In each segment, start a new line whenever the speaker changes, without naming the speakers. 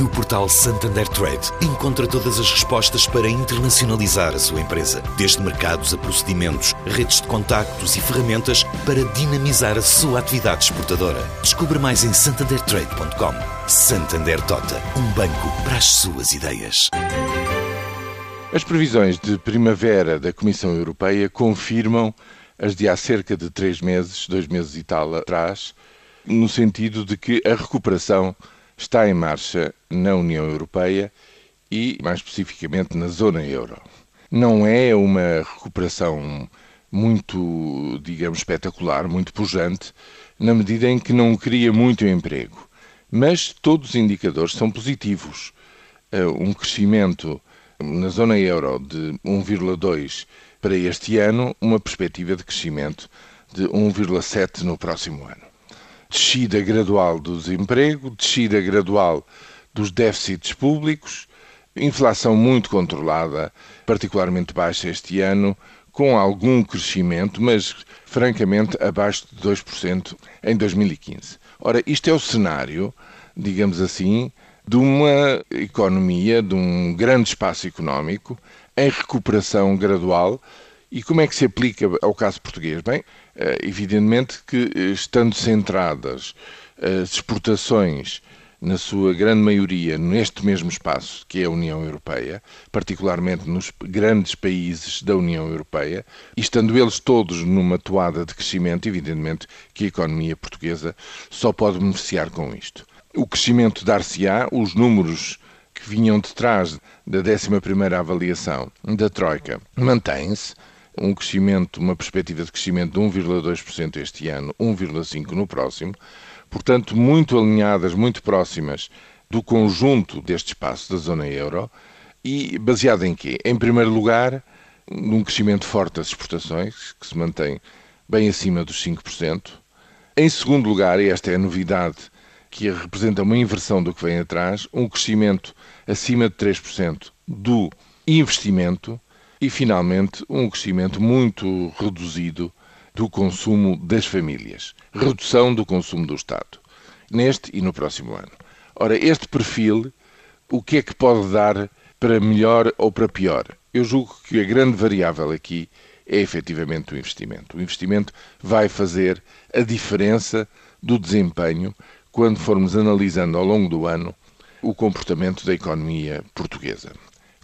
No portal Santander Trade, encontra todas as respostas para internacionalizar a sua empresa, desde mercados a procedimentos, redes de contactos e ferramentas para dinamizar a sua atividade exportadora. Descubra mais em santandertrade.com. Santander Tota, um banco para as suas ideias.
As previsões de primavera da Comissão Europeia confirmam as de há cerca de três meses, dois meses e tal atrás, no sentido de que a recuperação está em marcha na União Europeia e, mais especificamente, na zona euro. Não é uma recuperação muito, digamos, espetacular, muito pujante, na medida em que não cria muito emprego. Mas todos os indicadores são positivos. Eh, um crescimento na zona euro de 1,2 para este ano, uma perspectiva de crescimento de 1,7 no próximo ano descida gradual do desemprego, descida gradual dos déficits públicos, inflação muito controlada, particularmente baixa este ano, com algum crescimento, mas francamente abaixo de 2% em 2015. Ora, isto é o cenário, digamos assim, de uma economia, de um grande espaço económico em recuperação gradual. E como é que se aplica ao caso português? Bem, eh, evidentemente que, eh, estando centradas as exportações, na sua grande maioria, neste mesmo espaço, que é a União Europeia, particularmente nos grandes países da União Europeia, e estando eles todos numa toada de crescimento, evidentemente que a economia portuguesa só pode beneficiar com isto. O crescimento dar-se-á, os números que vinham de trás da 11ª avaliação da Troika mantêm-se, um crescimento, uma perspectiva de crescimento de 1,2% este ano, 1,5% no próximo, portanto, muito alinhadas, muito próximas do conjunto deste espaço da zona euro e baseado em quê? Em primeiro lugar, num crescimento forte das exportações, que se mantém bem acima dos 5%. Em segundo lugar, e esta é a novidade que representa uma inversão do que vem atrás, um crescimento acima de 3% do investimento e, finalmente, um crescimento muito reduzido do consumo das famílias, redução do consumo do Estado, neste e no próximo ano. Ora, este perfil, o que é que pode dar para melhor ou para pior? Eu julgo que a grande variável aqui é efetivamente o investimento. O investimento vai fazer a diferença do desempenho quando formos analisando ao longo do ano o comportamento da economia portuguesa.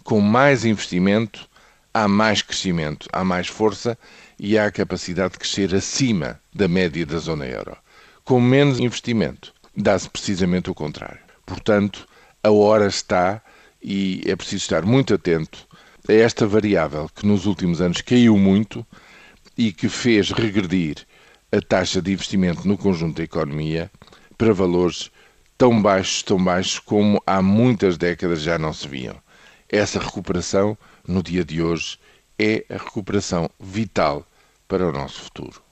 Com mais investimento, há mais crescimento, há mais força e há a capacidade de crescer acima da média da zona euro. Com menos investimento, dá-se precisamente o contrário. Portanto, a hora está e é preciso estar muito atento a esta variável que nos últimos anos caiu muito e que fez regredir a taxa de investimento no conjunto da economia para valores tão baixos, tão baixos como há muitas décadas já não se viam. Essa recuperação no dia de hoje é a recuperação vital para o nosso futuro.